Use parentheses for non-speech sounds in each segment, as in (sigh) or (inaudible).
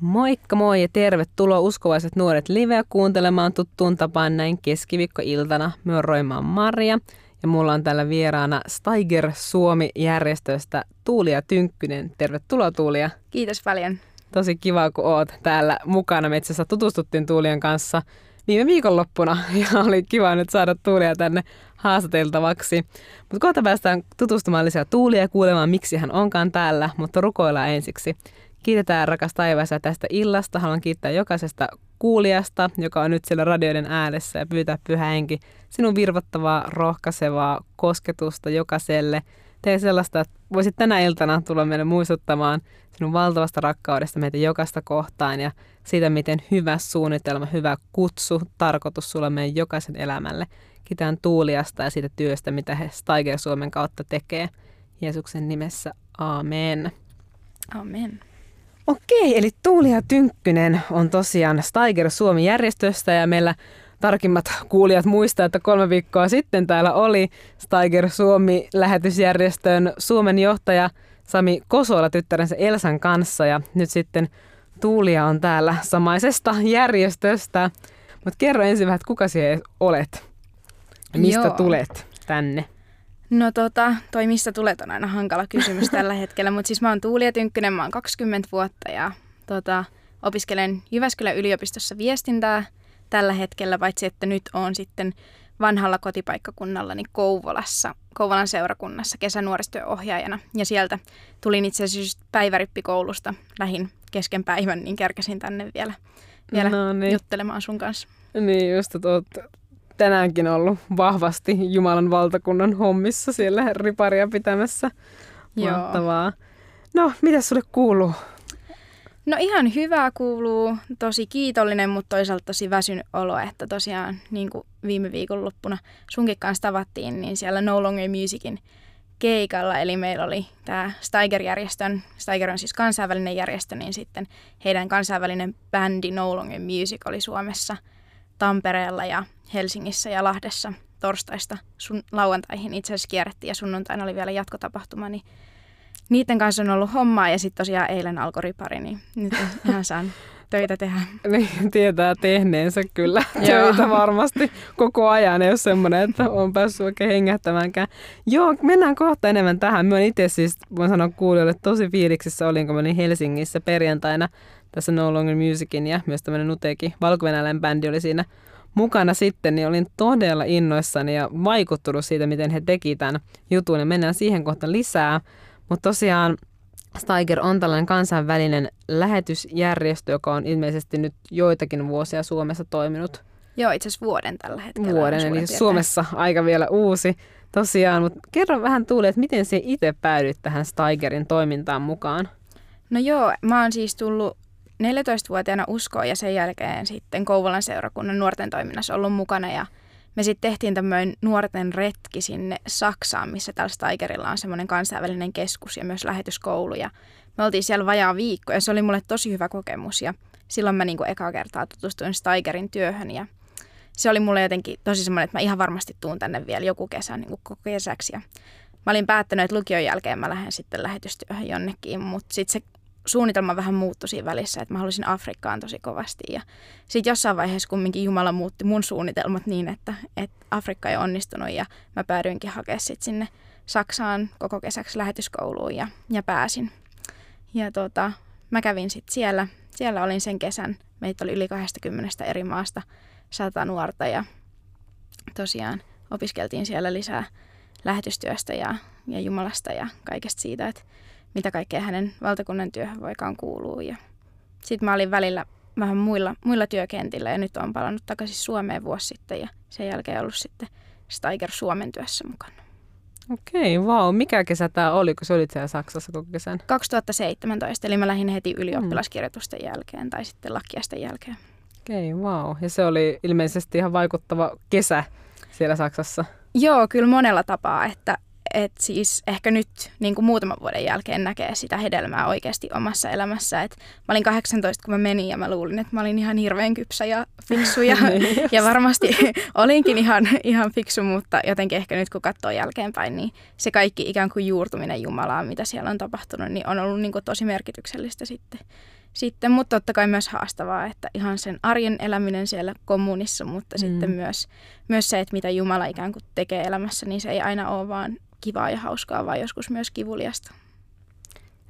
Moikka moi ja tervetuloa uskovaiset nuoret liveä kuuntelemaan tuttuun tapaan näin keskiviikkoiltana. Me on Roimaan Maria ja mulla on täällä vieraana Steiger Suomi-järjestöstä Tuulia Tynkkynen. Tervetuloa Tuulia. Kiitos paljon. Tosi kiva, kun oot täällä mukana. Me itse tutustuttiin Tuulien kanssa viime viikonloppuna (laughs) ja oli kiva nyt saada Tuulia tänne haastateltavaksi. Mutta kohta päästään tutustumaan lisää Tuulia ja kuulemaan, miksi hän onkaan täällä, mutta rukoillaan ensiksi. Kiitetään rakas taivaassa tästä illasta. Haluan kiittää jokaisesta kuulijasta, joka on nyt siellä radioiden ääressä ja pyytää pyhä henki sinun virvottavaa, rohkaisevaa kosketusta jokaiselle. Tee sellaista, että voisit tänä iltana tulla meille muistuttamaan sinun valtavasta rakkaudesta meitä jokaista kohtaan ja siitä, miten hyvä suunnitelma, hyvä kutsu, tarkoitus sulla meidän jokaisen elämälle. Kiitän Tuuliasta ja siitä työstä, mitä he Steiger Suomen kautta tekee. Jeesuksen nimessä, amen. Amen. Okei, eli Tuulia Tynkkynen on tosiaan Steiger Suomi-järjestöstä ja meillä tarkimmat kuulijat muistaa, että kolme viikkoa sitten täällä oli Steiger Suomi-lähetysjärjestön Suomen johtaja Sami Kosola tyttärensä Elsan kanssa ja nyt sitten Tuulia on täällä samaisesta järjestöstä. Mutta kerro ensin vähän, että kuka sinä olet? Mistä Joo. tulet tänne? No tota, toi mistä tulet on aina hankala kysymys (laughs) tällä hetkellä, mutta siis mä oon Tuulia Tynkkynen, mä oon 20 vuotta ja tota, opiskelen Jyväskylän yliopistossa viestintää tällä hetkellä, paitsi että nyt on sitten vanhalla kotipaikkakunnallani Kouvolassa, Kouvolan seurakunnassa kesänuoristyöohjaajana. Ja sieltä tulin itse asiassa päivärippikoulusta lähin kesken päivän, niin kärkäsin tänne vielä, vielä no niin. juttelemaan sun kanssa. Niin just, että oot tänäänkin ollut vahvasti Jumalan valtakunnan hommissa siellä riparia pitämässä. Mahtavaa. No, mitä sulle kuuluu? No ihan hyvää kuuluu, tosi kiitollinen, mutta toisaalta tosi väsynyt olo, että tosiaan niin kuin viime viikonloppuna sunkin kanssa tavattiin, niin siellä No Longer Musicin keikalla, eli meillä oli tämä Steiger-järjestön, Steiger on siis kansainvälinen järjestö, niin sitten heidän kansainvälinen bändi No Longer Music oli Suomessa Tampereella ja Helsingissä ja Lahdessa torstaista sun lauantaihin itse asiassa kierrettiin ja sunnuntaina oli vielä jatkotapahtuma, niin niiden kanssa on ollut hommaa ja sitten tosiaan eilen alkoi ripari, niin nyt (laughs) ihan saan töitä tehdä. Niin, tietää tehneensä kyllä (laughs) töitä varmasti koko ajan, ei ole semmoinen, että on päässyt oikein hengähtämäänkään. Joo, mennään kohta enemmän tähän. Mä itse siis, voin sanoa kuulijoille, tosi fiiliksissä olin, kun mä olin Helsingissä perjantaina tässä No Longer Musicin ja myös tämmöinen Nuteki, valko bändi oli siinä mukana sitten, niin olin todella innoissani ja vaikuttunut siitä, miten he teki tämän jutun. Ja mennään siihen kohta lisää. Mutta tosiaan Steiger on tällainen kansainvälinen lähetysjärjestö, joka on ilmeisesti nyt joitakin vuosia Suomessa toiminut. Joo, itse asiassa vuoden tällä hetkellä. Vuoden, eli tietää. Suomessa aika vielä uusi tosiaan. Mutta kerro vähän Tuuli, että miten se itse päädyit tähän Steigerin toimintaan mukaan? No joo, mä oon siis tullut 14-vuotiaana uskoon ja sen jälkeen sitten Kouvolan seurakunnan nuorten toiminnassa ollut mukana. Ja me sitten tehtiin tämmöinen nuorten retki sinne Saksaan, missä tällä Steigerilla on semmoinen kansainvälinen keskus ja myös lähetyskoulu. Ja me oltiin siellä vajaa viikko ja se oli mulle tosi hyvä kokemus. Ja silloin mä niinku eka kertaa tutustuin Steigerin työhön ja se oli mulle jotenkin tosi semmoinen, että mä ihan varmasti tuun tänne vielä joku kesä niin kuin koko kesäksi. Ja mä olin päättänyt, että lukion jälkeen mä lähden sitten lähetystyöhön jonnekin, mutta sitten se suunnitelma vähän muuttui siinä välissä, että mä halusin Afrikkaan tosi kovasti. Ja sitten jossain vaiheessa kumminkin Jumala muutti mun suunnitelmat niin, että, että Afrikka ei onnistunut ja mä päädyinkin hakemaan sitten sinne Saksaan koko kesäksi lähetyskouluun ja, ja pääsin. Ja tota, mä kävin sitten siellä, siellä olin sen kesän, meitä oli yli 20 eri maasta sata nuorta ja tosiaan opiskeltiin siellä lisää lähetystyöstä ja, ja Jumalasta ja kaikesta siitä, että mitä kaikkea hänen valtakunnan työhön voikaan kuuluu. Ja sitten mä olin välillä vähän muilla, muilla työkentillä ja nyt on palannut takaisin Suomeen vuosi sitten ja sen jälkeen ollut sitten Steiger Suomen työssä mukana. Okei, vau. Wow. Mikä kesä tämä oli, kun sä olit siellä Saksassa koko kesän? 2017, eli mä lähdin heti ylioppilaskirjoitusten jälkeen tai sitten lakkiasten jälkeen. Okei, vau. Wow. Ja se oli ilmeisesti ihan vaikuttava kesä siellä Saksassa. Joo, kyllä monella tapaa, että et siis ehkä nyt niin kuin muutaman vuoden jälkeen näkee sitä hedelmää oikeasti omassa elämässä. Et mä olin 18, kun mä menin ja mä luulin, että mä olin ihan hirveän kypsä ja fiksu ja, (laughs) niin ja varmasti (laughs) olinkin ihan, ihan fiksu, mutta jotenkin ehkä nyt kun katsoo jälkeenpäin, niin se kaikki ikään kuin juurtuminen Jumalaan, mitä siellä on tapahtunut, niin on ollut niin kuin tosi merkityksellistä sitten, sitten, mutta totta kai myös haastavaa, että ihan sen arjen eläminen siellä kommunissa, mutta mm. sitten myös, myös se, että mitä Jumala ikään kuin tekee elämässä, niin se ei aina ole vaan kivaa ja hauskaa, vaan joskus myös kivuliasta.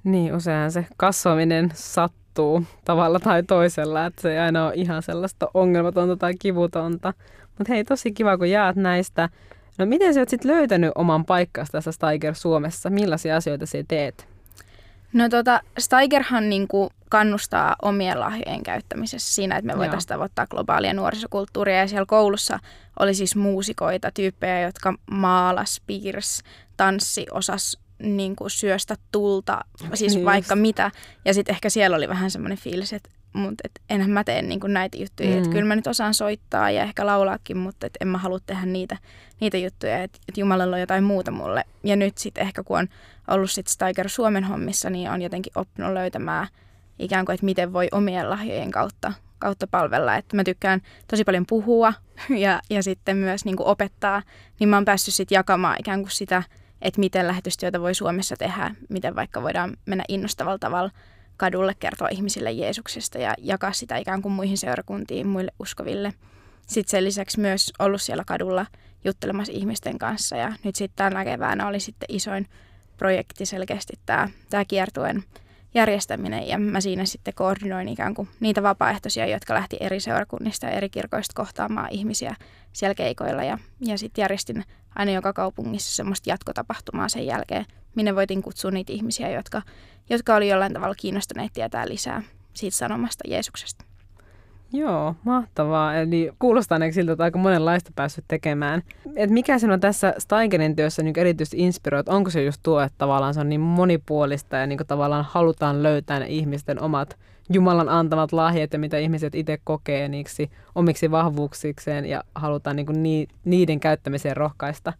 Niin, usein se kasvaminen sattuu tavalla tai toisella, että se ei aina ole ihan sellaista ongelmatonta tai kivutonta. Mutta hei, tosi kiva, kun jaat näistä. No miten sä oot sitten löytänyt oman paikkas tässä Steiger Suomessa? Millaisia asioita sä teet? No tota, Steigerhan niinku kannustaa omien lahjojen käyttämisessä siinä, että me voitaisiin tavoittaa globaalia nuorisokulttuuria. Ja siellä koulussa oli siis muusikoita, tyyppejä, jotka maalas, piirs, tanssi, osas niin kuin syöstä tulta, siis niin vaikka mitä. Ja sitten ehkä siellä oli vähän semmoinen fiilis, että mutta et enhän mä tee niin näitä juttuja. Mm. Että kyllä mä nyt osaan soittaa ja ehkä laulaakin, mutta et en mä halua tehdä niitä, niitä juttuja, että et Jumalalla on jotain muuta mulle. Ja nyt sitten ehkä kun on ollut sitten Steiger Suomen hommissa, niin on jotenkin oppinut löytämään ikään kuin, että miten voi omien lahjojen kautta, kautta palvella. Että mä tykkään tosi paljon puhua (laughs) ja, ja sitten myös niin opettaa, niin mä oon päässyt sitten jakamaan ikään kuin sitä, että miten lähetystyötä voi Suomessa tehdä, miten vaikka voidaan mennä innostavalla tavalla kadulle kertoa ihmisille Jeesuksesta ja jakaa sitä ikään kuin muihin seurakuntiin, muille uskoville. Sitten sen lisäksi myös ollut siellä kadulla juttelemassa ihmisten kanssa ja nyt sitten tällä keväänä oli sitten isoin projekti selkeästi tämä, tämä kiertuen järjestäminen ja mä siinä sitten koordinoin ikään kuin niitä vapaaehtoisia, jotka lähti eri seurakunnista ja eri kirkoista kohtaamaan ihmisiä siellä keikoilla ja, ja sitten järjestin aina joka kaupungissa semmoista jatkotapahtumaa sen jälkeen, minne voitin kutsua niitä ihmisiä, jotka, jotka oli jollain tavalla kiinnostuneet tietää lisää siitä sanomasta Jeesuksesta. Joo, mahtavaa. Eli kuulostaa ainakin siltä, että aika monenlaista päässyt tekemään. Et mikä sinua tässä Steigerin työssä niin erityisesti inspiroi? Onko se just tuo, että tavallaan se on niin monipuolista ja niin tavallaan halutaan löytää ne ihmisten omat Jumalan antamat lahjat ja mitä ihmiset itse kokee niiksi omiksi vahvuuksikseen ja halutaan niin niiden käyttämiseen rohkaista?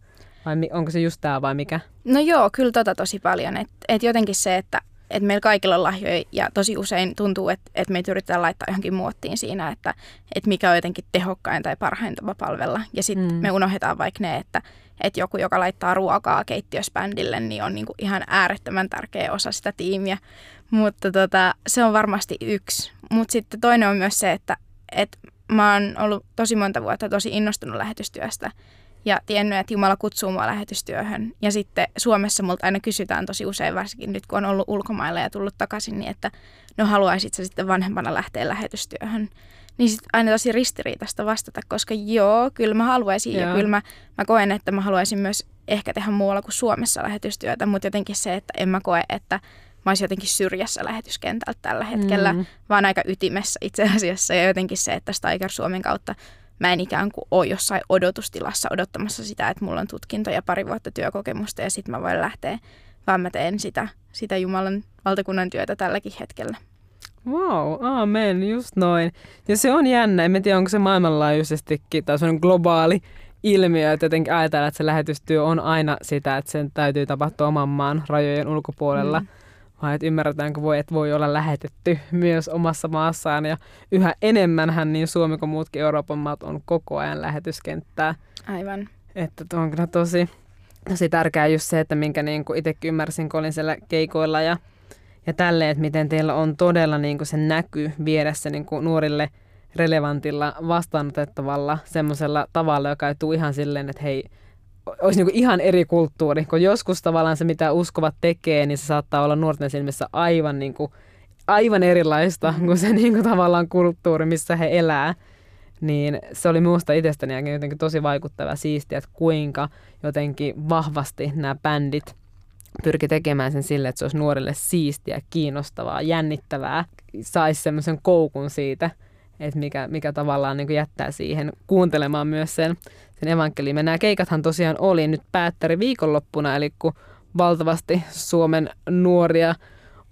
Vai onko se just tämä vai mikä? No joo, kyllä tota tosi paljon. Et, et jotenkin se, että että meillä kaikilla on lahjoja ja tosi usein tuntuu, että, että meitä yritetään laittaa johonkin muottiin siinä, että, että mikä on jotenkin tehokkain tai parhain tapa palvella. Ja sitten mm. me unohdetaan vaikka ne, että, että joku, joka laittaa ruokaa keittiöspändille, niin on niinku ihan äärettömän tärkeä osa sitä tiimiä. Mutta tota, se on varmasti yksi. Mutta sitten toinen on myös se, että, että mä oon ollut tosi monta vuotta tosi innostunut lähetystyöstä ja tiennyt, että Jumala kutsuu mua lähetystyöhön. Ja sitten Suomessa multa aina kysytään tosi usein, varsinkin nyt kun on ollut ulkomailla ja tullut takaisin, niin että no haluaisit sä sitten vanhempana lähteä lähetystyöhön. Niin sitten aina tosi ristiriitaista vastata, koska joo, kyllä mä haluaisin joo. ja kyllä mä, mä koen, että mä haluaisin myös ehkä tehdä muualla kuin Suomessa lähetystyötä, mutta jotenkin se, että en mä koe, että mä olisin jotenkin syrjässä lähetyskentältä tällä hetkellä, mm. vaan aika ytimessä itse asiassa. Ja jotenkin se, että Steiger Suomen kautta mä en ikään kuin ole jossain odotustilassa odottamassa sitä, että mulla on tutkinto ja pari vuotta työkokemusta ja sitten mä voin lähteä, vaan mä teen sitä, sitä Jumalan valtakunnan työtä tälläkin hetkellä. Wow, amen, just noin. Ja se on jännä, en tiedä onko se maailmanlaajuisestikin tai se on globaali ilmiö, että jotenkin ajatellaan, että se lähetystyö on aina sitä, että sen täytyy tapahtua oman maan rajojen ulkopuolella. Mm vai että ymmärretäänkö voi, että voi olla lähetetty myös omassa maassaan ja yhä enemmän niin Suomi kuin muutkin Euroopan maat on koko ajan lähetyskenttää. Aivan. Että tuo on kyllä tosi, tosi tärkeää just se, että minkä niin kuin itsekin ymmärsin, kun olin siellä keikoilla ja, ja tälleen, että miten teillä on todella niin kuin se näky viedä se niin kuin nuorille relevantilla vastaanotettavalla semmoisella tavalla, joka ei tule ihan silleen, että hei, olisi niin ihan eri kulttuuri, kun joskus tavallaan se, mitä uskovat tekee, niin se saattaa olla nuorten silmissä aivan, niin kuin, aivan erilaista mm. kuin se niin kuin tavallaan kulttuuri, missä he elää. Niin se oli minusta itsestäni jotenkin tosi vaikuttava siistiä, että kuinka jotenkin vahvasti nämä bändit pyrki tekemään sen sille, että se olisi nuorille siistiä, kiinnostavaa, jännittävää, saisi semmoisen koukun siitä, että mikä, mikä tavallaan niin jättää siihen kuuntelemaan myös sen, sen evankeliumin. Nämä keikathan tosiaan oli nyt päättäri viikonloppuna, eli kun valtavasti Suomen nuoria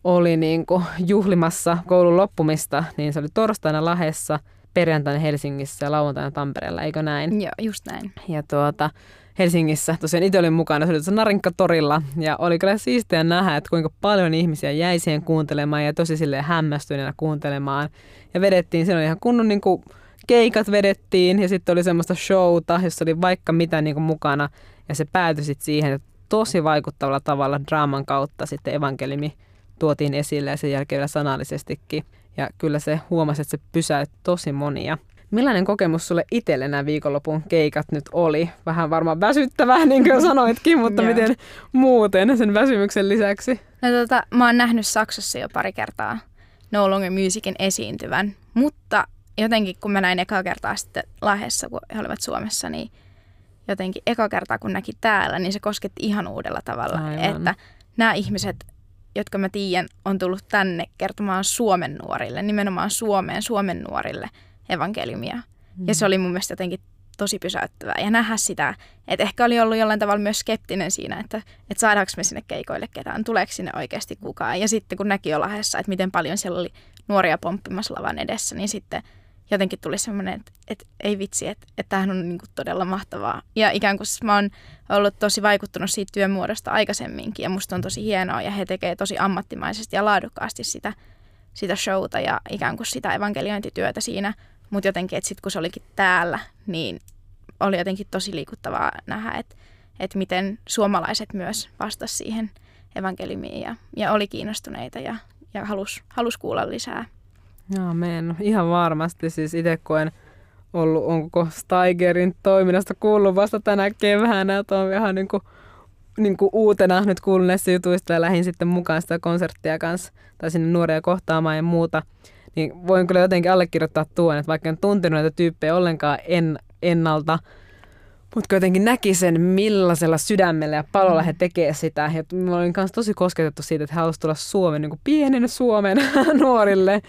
oli niin kuin juhlimassa koulun loppumista, niin se oli torstaina Lahessa, perjantaina Helsingissä ja lauantaina Tampereella, eikö näin? Joo, just näin. Ja tuota, Helsingissä. Tosiaan itse olin mukana, se oli tuossa Narinkka-torilla ja oli kyllä siistiä nähdä, että kuinka paljon ihmisiä jäi siihen kuuntelemaan ja tosi silleen hämmästyneenä kuuntelemaan. Ja vedettiin, siinä oli ihan kunnon niin kuin, keikat vedettiin ja sitten oli semmoista showta, jossa oli vaikka mitä niin kuin, mukana ja se päätyi sitten siihen, että tosi vaikuttavalla tavalla draaman kautta sitten evankelimi tuotiin esille ja sen jälkeen vielä sanallisestikin. Ja kyllä se huomasi, että se pysäytti tosi monia. Millainen kokemus sulle itselle nämä viikonlopun keikat nyt oli? Vähän varmaan väsyttävää, niin kuin sanoitkin, mutta miten muuten sen väsymyksen lisäksi? No tota, mä oon nähnyt Saksassa jo pari kertaa No Longer Musicin esiintyvän, mutta jotenkin kun mä näin eka kertaa sitten Lahdessa, kun he olivat Suomessa, niin jotenkin eka kertaa kun näki täällä, niin se kosketti ihan uudella tavalla. Aivan. Että nämä ihmiset, jotka mä tiedän, on tullut tänne kertomaan Suomen nuorille, nimenomaan Suomeen, Suomen nuorille evankeliumia. Mm. Ja se oli mun mielestä jotenkin tosi pysäyttävää. Ja nähdä sitä, että ehkä oli ollut jollain tavalla myös skeptinen siinä, että, että saadaanko me sinne keikoille ketään, tuleeko sinne oikeasti kukaan. Ja sitten kun näki jo Lahdessa, että miten paljon siellä oli nuoria pomppimassa lavan edessä, niin sitten jotenkin tuli semmoinen, että, että ei vitsi, että, että tämähän on niin kuin todella mahtavaa. Ja ikään kuin mä oon ollut tosi vaikuttunut siitä työmuodosta aikaisemminkin ja musta on tosi hienoa ja he tekee tosi ammattimaisesti ja laadukkaasti sitä, sitä showta ja ikään kuin sitä evankeliointityötä siinä. Mutta jotenkin, että sitten kun se olikin täällä, niin oli jotenkin tosi liikuttavaa nähdä, että, että miten suomalaiset myös vastasivat siihen evankeliumiin ja, ja oli kiinnostuneita ja, ja halusi halus kuulla lisää. Amen. Ihan varmasti. Siis itse koen ollut, on koko Steigerin toiminnasta kuullut vasta tänä keväänä, että on ihan niin kuin, niin kuin uutena nyt kuullut näistä jutuista ja lähdin sitten mukaan sitä konserttia kanssa tai sinne nuoria kohtaamaan ja muuta. Niin voin kyllä jotenkin allekirjoittaa tuon, että vaikka en tuntenut näitä tyyppejä ollenkaan en, ennalta, mutta jotenkin näki sen, millaisella sydämellä ja palolla he tekee sitä. Ja mä olin kanssa tosi kosketettu siitä, että he halusivat tulla Suomen, niin kuin pienen Suomen (laughs) nuorille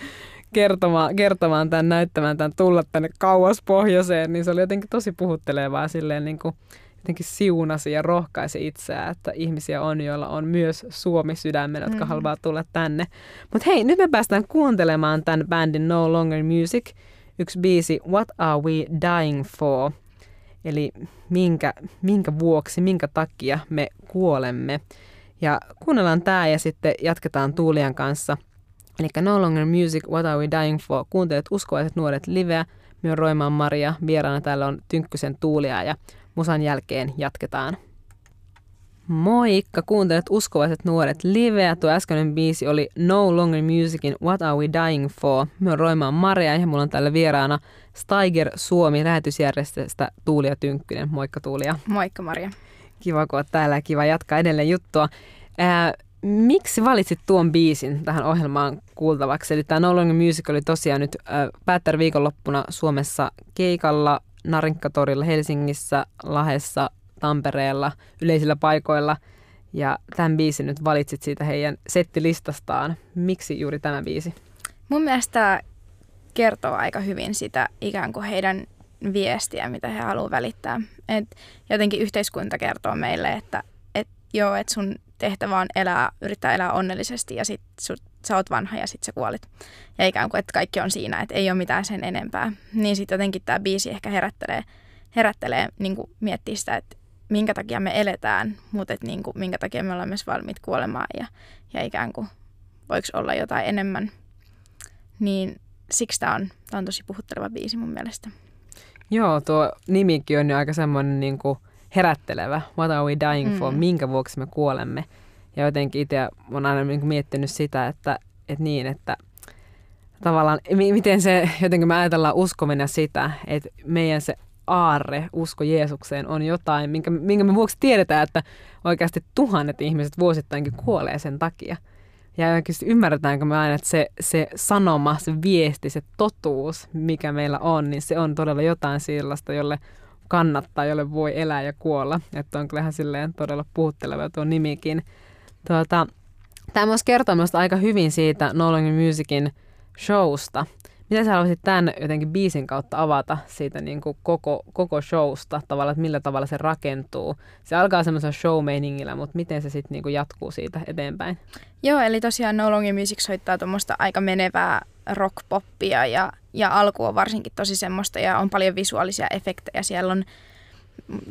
kertomaan, kertomaan tämän, näyttämään tämän, tulla tänne kauas pohjoiseen, niin se oli jotenkin tosi puhuttelevaa silleen niin kuin jotenkin siunasi ja rohkaisi itseään, että ihmisiä on, joilla on myös Suomi sydämen, jotka mm. haluaa tulla tänne. Mutta hei, nyt me päästään kuuntelemaan tämän bändin No Longer Music, yksi biisi What Are We Dying For? Eli minkä, minkä vuoksi, minkä takia me kuolemme. Ja kuunnellaan tämä ja sitten jatketaan Tuulian kanssa – Eli No Longer Music, What Are We Dying For? Kuuntelet uskovaiset nuoret liveä. Minä Roimaan Maria, vieraana täällä on Tynkkysen Tuulia ja musan jälkeen jatketaan. Moikka, kuuntelet uskovaiset nuoret liveä. Tuo äskeinen biisi oli No Longer Musicin What Are We Dying For? Minä Roimaan Maria ja mulla on täällä vieraana Steiger Suomi lähetysjärjestöstä Tuulia Tynkkynen. Moikka Tuulia. Moikka Maria. Kiva, kun täällä ja kiva jatkaa edelleen juttua. Ää, Miksi valitsit tuon biisin tähän ohjelmaan kuultavaksi? Eli tämä No Longer Music oli tosiaan nyt äh, viikonloppuna Suomessa keikalla, Narinkkatorilla, Helsingissä, Lahessa, Tampereella, yleisillä paikoilla. Ja tämän biisin nyt valitsit siitä heidän settilistastaan. Miksi juuri tämä biisi? Mun mielestä kertoo aika hyvin sitä ikään kuin heidän viestiä, mitä he haluavat välittää. Et jotenkin yhteiskunta kertoo meille, että et joo, että sun tehtävä on elää, yrittää elää onnellisesti ja sit sut, sä oot vanha ja sit sä kuolit. Ja ikään kuin, että kaikki on siinä, että ei ole mitään sen enempää. Niin sitten jotenkin tämä biisi ehkä herättelee, herättelee niin kuin miettiä sitä, että minkä takia me eletään, mutta että niin kuin, minkä takia me ollaan myös valmiit kuolemaan ja, ja ikään kuin voiko olla jotain enemmän. Niin siksi tämä on, tää on tosi puhutteleva biisi mun mielestä. Joo, tuo nimikin on jo aika semmoinen niin kuin – herättelevä. What are we dying for? Mm. Minkä vuoksi me kuolemme? Ja jotenkin itse olen aina niin miettinyt sitä, että, että niin, että tavallaan, miten se, jotenkin me ajatellaan uskominen sitä, että meidän se aarre, usko Jeesukseen on jotain, minkä, minkä me vuoksi tiedetään, että oikeasti tuhannet ihmiset vuosittainkin kuolee sen takia. Ja ymmärretäänkö me aina, että se, se sanoma, se viesti, se totuus, mikä meillä on, niin se on todella jotain sellaista, jolle kannattaa, jolle voi elää ja kuolla. Että on kyllähän silleen todella puhutteleva tuo nimikin. Tuota, tämä myös kertoo myös aika hyvin siitä Nolan Musicin showsta. Mitä sä haluaisit tämän jotenkin biisin kautta avata siitä niin kuin koko, koko showsta, tavallaan, että millä tavalla se rakentuu? Se alkaa semmoisella show mutta miten se sitten niin jatkuu siitä eteenpäin? Joo, eli tosiaan No Longer Music soittaa tuommoista aika menevää rockpoppia ja, ja alku on varsinkin tosi semmoista ja on paljon visuaalisia efektejä. Siellä on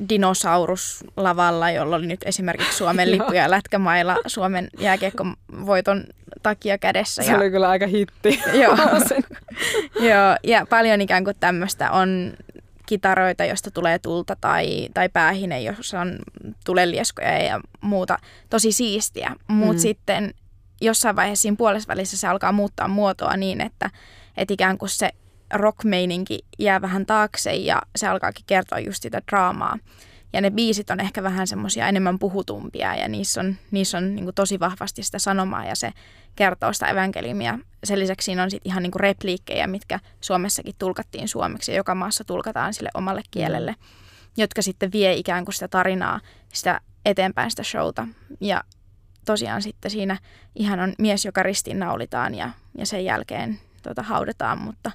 dinosaurus lavalla, jolla oli nyt esimerkiksi Suomen (laughs) lippu ja lätkämailla Suomen jääkiekkovoiton takia kädessä. Se ja, oli kyllä aika hitti. Joo. (laughs) joo, ja paljon ikään kuin tämmöistä on kitaroita, josta tulee tulta tai, tai päähine, jossa on tulelieskoja ja muuta. Tosi siistiä, mutta mm. sitten jossain vaiheessa siinä puolessa se alkaa muuttaa muotoa niin, että, että ikään kuin se rockmeininki jää vähän taakse ja se alkaakin kertoa just sitä draamaa. Ja ne biisit on ehkä vähän semmoisia enemmän puhutumpia ja niissä on, niissä on niin tosi vahvasti sitä sanomaa ja se kertoo sitä evankeliumia. Sen lisäksi siinä on sitten ihan niin repliikkejä, mitkä Suomessakin tulkattiin suomeksi ja joka maassa tulkataan sille omalle kielelle, jotka sitten vie ikään kuin sitä tarinaa, sitä eteenpäin sitä showta. Ja tosiaan sitten siinä ihan on mies, joka ristiinnaulitaan ja, ja sen jälkeen tota, haudetaan, mutta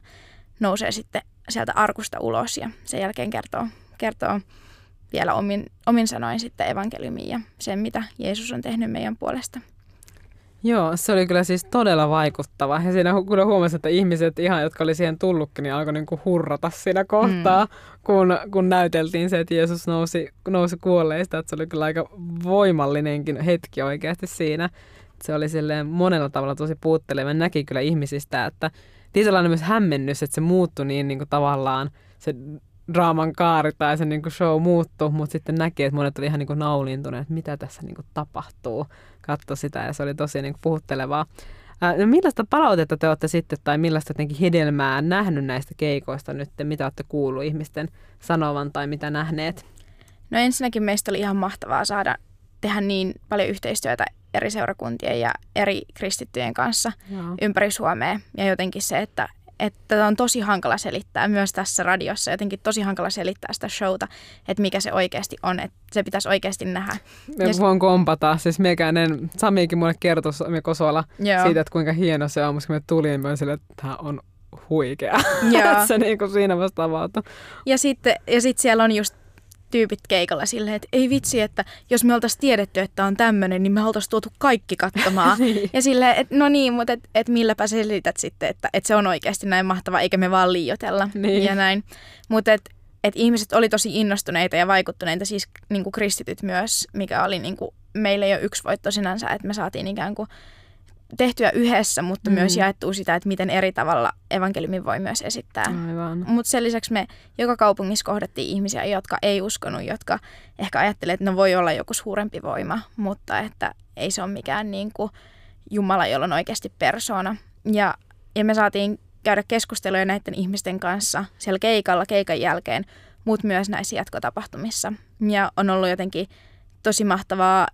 nousee sitten sieltä arkusta ulos ja sen jälkeen kertoo, kertoo vielä omin, omin sanoin sitten evankeliumiin ja sen, mitä Jeesus on tehnyt meidän puolesta. Joo, se oli kyllä siis todella vaikuttava. Ja siinä kyllä huomasi, että ihmiset ihan, jotka oli siihen tullutkin, niin alkoi niinku hurrata siinä kohtaa, mm. kun, kun näyteltiin se, että Jeesus nousi, nousi kuolleista. Että se oli kyllä aika voimallinenkin hetki oikeasti siinä. Se oli silleen monella tavalla tosi puutteleva. Näki kyllä ihmisistä, että tietynlainen myös hämmennys, että se muuttui niin, niin kuin tavallaan se draaman kaari tai se niin kuin show muuttui, mutta sitten näki, että monet oli ihan niin kuin naulintuneet, että mitä tässä niin kuin tapahtuu. Katso sitä ja se oli tosi niin kuin puhuttelevaa. Ää, no millaista palautetta te olette sitten tai millaista jotenkin hedelmää nähnyt näistä keikoista nyt? Mitä olette kuullut ihmisten sanovan tai mitä nähneet? No ensinnäkin meistä oli ihan mahtavaa saada tehdä niin paljon yhteistyötä eri seurakuntien ja eri kristittyjen kanssa Joo. ympäri Suomea. Ja jotenkin se, että, että on tosi hankala selittää myös tässä radiossa, jotenkin tosi hankala selittää sitä showta, että mikä se oikeasti on, että se pitäisi oikeasti nähdä. Me ja voin kompata, siis meikäinen, Samiikin mulle kertoi Kosola siitä, että kuinka hieno se on, mutta kun me tuli, niin mä sille, että tämä on huikea. (laughs) Joo. se niin kuin siinä vasta avautui. Ja sitten, ja sitten siellä on just tyypit keikalla silleen, että ei vitsi, että jos me oltaisiin tiedetty, että on tämmöinen, niin me oltaisiin tuotu kaikki katsomaan. (laughs) niin. Ja silleen, että no niin, mutta et, et milläpä selität sitten, että et se on oikeasti näin mahtava, eikä me vaan liiotella niin. ja näin. Mutta et, et ihmiset oli tosi innostuneita ja vaikuttuneita, siis niin kuin kristityt myös, mikä oli niin kuin, meille jo yksi voitto sinänsä, että me saatiin ikään kuin tehtyä yhdessä, mutta mm. myös jaettua sitä, että miten eri tavalla evankeliumin voi myös esittää. Mutta sen lisäksi me joka kaupungissa kohdattiin ihmisiä, jotka ei uskonut, jotka ehkä ajattelivat, että no voi olla joku suurempi voima, mutta että ei se ole mikään niin kuin Jumala, jolla on oikeasti persoona. Ja, ja me saatiin käydä keskusteluja näiden ihmisten kanssa siellä keikalla, keikan jälkeen, mutta myös näissä jatkotapahtumissa. Ja on ollut jotenkin tosi mahtavaa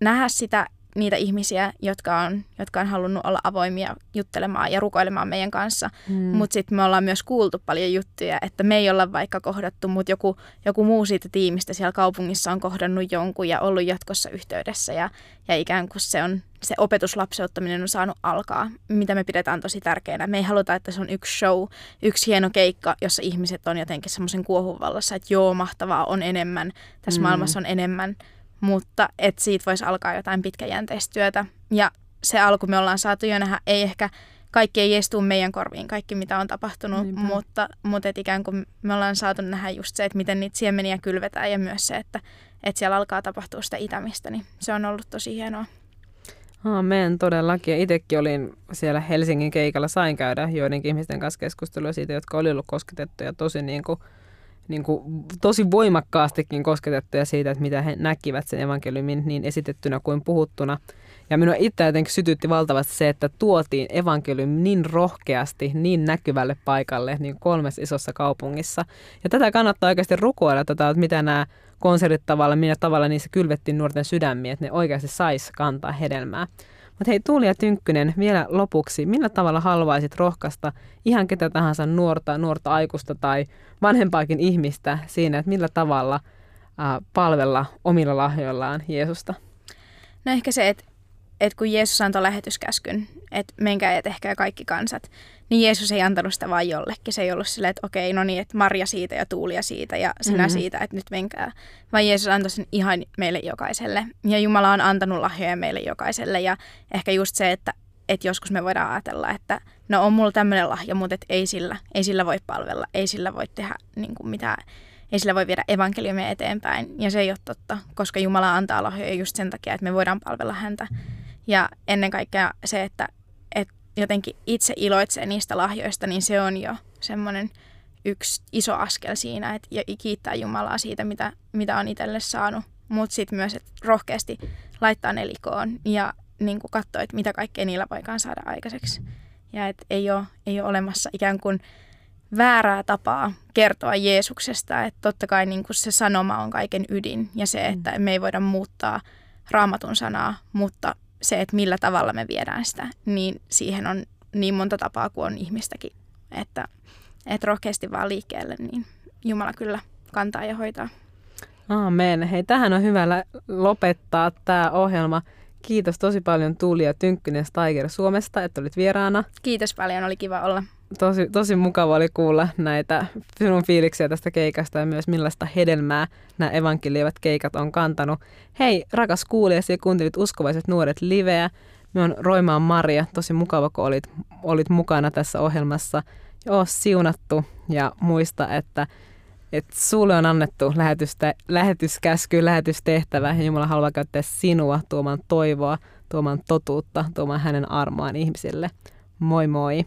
nähdä sitä niitä ihmisiä, jotka on, jotka on halunnut olla avoimia juttelemaan ja rukoilemaan meidän kanssa. Mm. Mutta sitten me ollaan myös kuultu paljon juttuja, että me ei olla vaikka kohdattu, mutta joku, joku muu siitä tiimistä siellä kaupungissa on kohdannut jonkun ja ollut jatkossa yhteydessä. Ja, ja ikään kuin se, on, se opetuslapseuttaminen on saanut alkaa, mitä me pidetään tosi tärkeänä. Me ei haluta, että se on yksi show, yksi hieno keikka, jossa ihmiset on jotenkin semmoisen kuohun vallassa, että joo, mahtavaa on enemmän, tässä mm. maailmassa on enemmän mutta että siitä voisi alkaa jotain pitkäjänteistä työtä. Ja se alku me ollaan saatu jo nähdä, ei ehkä kaikki ei estu meidän korviin, kaikki mitä on tapahtunut, Niinpä. mutta, mutta et ikään kuin me ollaan saatu nähdä just se, että miten niitä siemeniä kylvetään ja myös se, että, että siellä alkaa tapahtua sitä itämistä, niin se on ollut tosi hienoa. Aamen, todellakin. Itsekin olin siellä Helsingin keikalla, sain käydä joidenkin ihmisten kanssa keskustelua siitä, jotka oli ollut kosketettuja tosi niin kuin niin kuin, tosi voimakkaastikin kosketettuja siitä, että mitä he näkivät sen evankeliumin niin esitettynä kuin puhuttuna. Ja minua itse jotenkin sytytti valtavasti se, että tuotiin evankeliumi niin rohkeasti, niin näkyvälle paikalle, niin kolmessa isossa kaupungissa. Ja tätä kannattaa oikeasti rukoilla, että mitä nämä konsertit tavalla, millä tavalla niissä kylvettiin nuorten sydämiä, että ne oikeasti sais kantaa hedelmää. Mutta hei Tuuli ja Tynkkynen, vielä lopuksi, millä tavalla haluaisit rohkaista ihan ketä tahansa nuorta, nuorta aikuista tai vanhempaakin ihmistä siinä, että millä tavalla palvella omilla lahjoillaan Jeesusta? No ehkä se, että että kun Jeesus antoi lähetyskäskyn, että menkää ja tehkää kaikki kansat, niin Jeesus ei antanut sitä vain jollekin. Se ei ollut silleen, että okei, no niin, että Marja siitä ja Tuulia siitä ja sinä mm-hmm. siitä, että nyt menkää. Vaan Jeesus antoi sen ihan meille jokaiselle. Ja Jumala on antanut lahjoja meille jokaiselle. Ja ehkä just se, että, että joskus me voidaan ajatella, että no on mulla tämmöinen lahja, mutta et ei, sillä, ei sillä voi palvella, ei sillä voi tehdä niin kuin mitään ei sillä voi viedä evankeliumia eteenpäin. Ja se ei ole totta, koska Jumala antaa lahjoja just sen takia, että me voidaan palvella häntä. Ja ennen kaikkea se, että, että jotenkin itse iloitsee niistä lahjoista, niin se on jo semmoinen yksi iso askel siinä, että ja kiittää Jumalaa siitä, mitä, mitä on itselle saanut. Mutta sitten myös, että rohkeasti laittaa ne likoon ja niin kuin katsoa, että mitä kaikkea niillä voikaan saada aikaiseksi. Ja että ei ole, ei ole olemassa ikään kuin väärää tapaa kertoa Jeesuksesta. Että totta kai niin kuin se sanoma on kaiken ydin ja se, että me ei voida muuttaa raamatun sanaa, mutta se, että millä tavalla me viedään sitä, niin siihen on niin monta tapaa kuin on ihmistäkin. Että, että rohkeasti vaan liikkeelle, niin Jumala kyllä kantaa ja hoitaa. Aamen. Hei, tähän on hyvä lopettaa tämä ohjelma. Kiitos tosi paljon Tuuli ja Tynkkynen Steiger Suomesta, että olit vieraana. Kiitos paljon, oli kiva olla. Tosi, tosi mukava oli kuulla näitä sinun fiiliksiä tästä keikasta ja myös millaista hedelmää nämä evankelievat keikat on kantanut. Hei, rakas kuulija, ja kuuntelit Uskovaiset nuoret liveä. Me on Roimaan Maria, tosi mukava, kun olit, olit mukana tässä ohjelmassa. Joo, siunattu ja muista, että että sulle on annettu lähetystä, lähetyskäsky, lähetystehtävä ja Jumala haluaa käyttää sinua tuomaan toivoa, tuomaan totuutta, tuomaan hänen armoaan ihmisille. Moi moi!